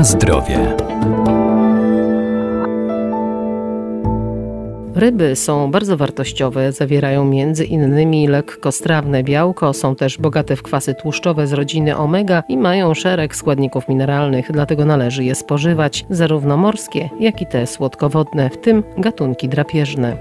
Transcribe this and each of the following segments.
Na zdrowie. Ryby są bardzo wartościowe, zawierają między innymi lekkostrawne białko, są też bogate w kwasy tłuszczowe z rodziny omega i mają szereg składników mineralnych, dlatego należy je spożywać, zarówno morskie, jak i te słodkowodne, w tym gatunki drapieżne.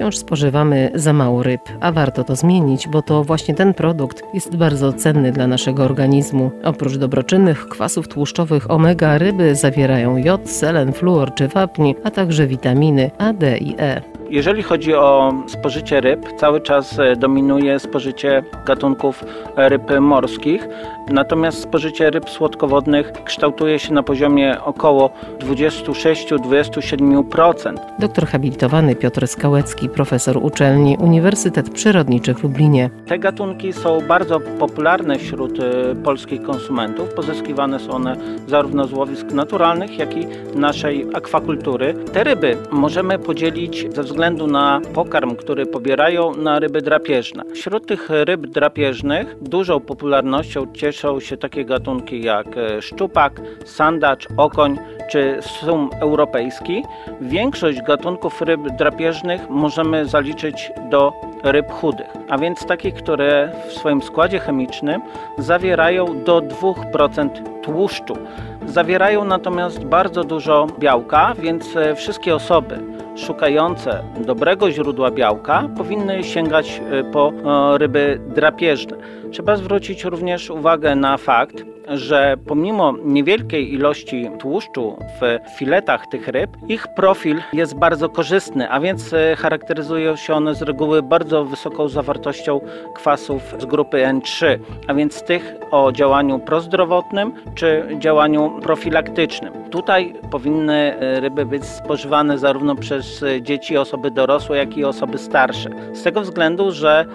Wciąż spożywamy za mało ryb, a warto to zmienić, bo to właśnie ten produkt jest bardzo cenny dla naszego organizmu. Oprócz dobroczynnych kwasów tłuszczowych omega ryby zawierają jod, selen, fluor czy wapń, a także witaminy A, D i E. Jeżeli chodzi o spożycie ryb, cały czas e, dominuje spożycie gatunków ryb morskich, natomiast spożycie ryb słodkowodnych kształtuje się na poziomie około 26-27%. Doktor habilitowany Piotr Skałecki, profesor uczelni Uniwersytet Przyrodniczy w Lublinie. Te gatunki są bardzo popularne wśród e, polskich konsumentów. Pozyskiwane są one zarówno z łowisk naturalnych, jak i naszej akwakultury. Te ryby możemy podzielić ze względu względu na pokarm, który pobierają na ryby drapieżne. Wśród tych ryb drapieżnych dużą popularnością cieszą się takie gatunki jak e, szczupak, sandacz, okoń czy sum europejski. Większość gatunków ryb drapieżnych możemy zaliczyć do ryb chudych, a więc takich, które w swoim składzie chemicznym zawierają do 2% tłuszczu. Zawierają natomiast bardzo dużo białka, więc e, wszystkie osoby szukające dobrego źródła białka powinny sięgać e, po e, ryby drapieżne. Trzeba zwrócić również uwagę na fakt, że pomimo niewielkiej ilości tłuszczu w filetach tych ryb, ich profil jest bardzo korzystny, a więc e, charakteryzują się one z reguły bardzo wysoką zawartością kwasów z grupy N3, a więc tych o działaniu prozdrowotnym czy działaniu profilaktycznym. Tutaj powinny ryby być spożywane zarówno przez e, dzieci, osoby dorosłe, jak i osoby starsze. Z tego względu, że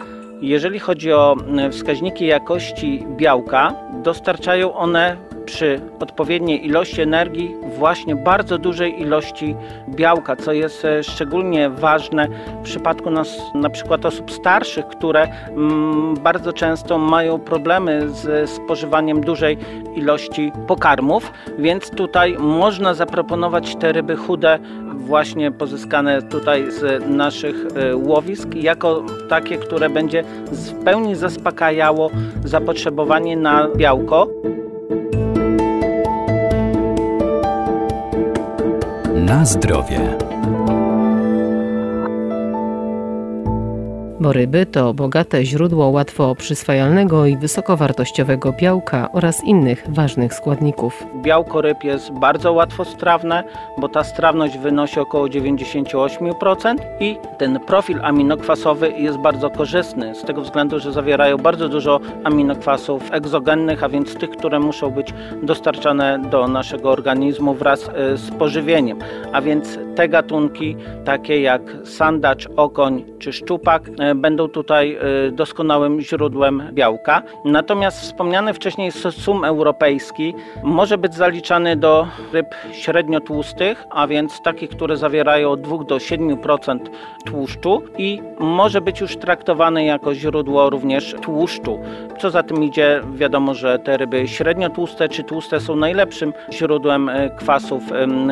jeżeli chodzi o wskaźniki jakości białka, dostarczają one przy odpowiedniej ilości energii właśnie bardzo dużej ilości białka, co jest e, szczególnie ważne w przypadku nas, na przykład osób starszych, które mm, bardzo często mają problemy z spożywaniem dużej ilości pokarmów, więc tutaj można zaproponować te ryby chude właśnie pozyskane tutaj z naszych e, łowisk jako takie, które będzie w pełni zaspokajało zapotrzebowanie na białko. Na zdrowie. Bo ryby to bogate źródło łatwo przyswajalnego i wysokowartościowego białka oraz innych ważnych składników. Białko ryb jest bardzo łatwostrawne, bo ta strawność wynosi około 98% i ten profil aminokwasowy jest bardzo korzystny z tego względu, że zawierają bardzo dużo aminokwasów egzogennych, a więc tych, które muszą być dostarczane do naszego organizmu wraz e, z pożywieniem. A więc te gatunki, takie jak sandacz, okoń czy szczupak, e, będą tutaj y, doskonałym źródłem białka. Natomiast wspomniany wcześniej sum europejski może być zaliczany do ryb średnio tłustych, a więc takich, które zawierają od 2 do 7% tłuszczu i może być już traktowany jako źródło również tłuszczu. Co za tym idzie, wiadomo, że te ryby średnio tłuste czy tłuste są najlepszym źródłem y, kwasów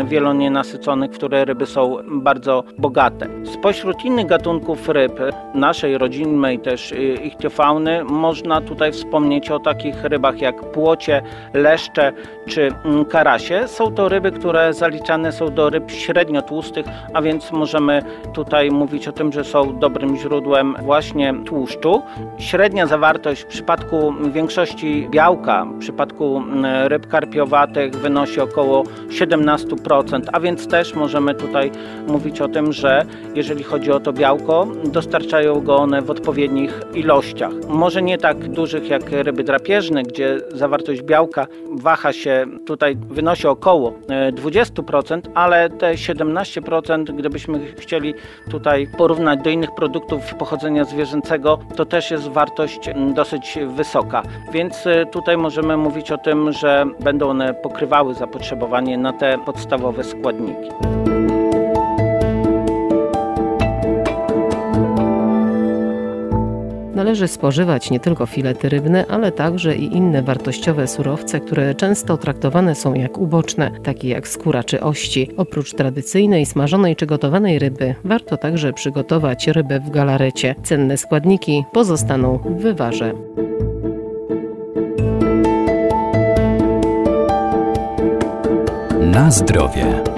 wielonienasyconych, w które ryby są bardzo bogate. Spośród innych gatunków ryb naszej rodzinnej też y, ichthyofauny można tutaj wspomnieć o takich rybach jak płocie, leszcze czy mm, karasie. Są to ryby, które zaliczane są do ryb średnio tłustych, a więc możemy tutaj mówić o tym, że są dobrym źródłem właśnie tłuszczu. Średnia zawartość w przypadku większości białka, w przypadku mm, ryb karpiowatych wynosi około 17%, a więc też możemy tutaj mówić o tym, że jeżeli chodzi o to białko, dostarczają go one w odpowiednich ilościach. Może nie tak dużych jak ryby drapieżne, gdzie zawartość białka waha się tutaj, wynosi około 20%, e, ale te 17%, gdybyśmy chcieli tutaj porównać do innych produktów pochodzenia zwierzęcego, to też jest wartość dosyć wysoka. Więc e, tutaj możemy mówić o tym, że będą one pokrywały zapotrzebowanie na te podstawowe składniki. Należy spożywać nie tylko filety rybne, ale także i inne wartościowe surowce, które często traktowane są jak uboczne, takie jak skóra czy ości. Oprócz tradycyjnej smażonej czy gotowanej ryby, warto także przygotować rybę w galarecie. Cenne składniki pozostaną w wywarze. Na zdrowie.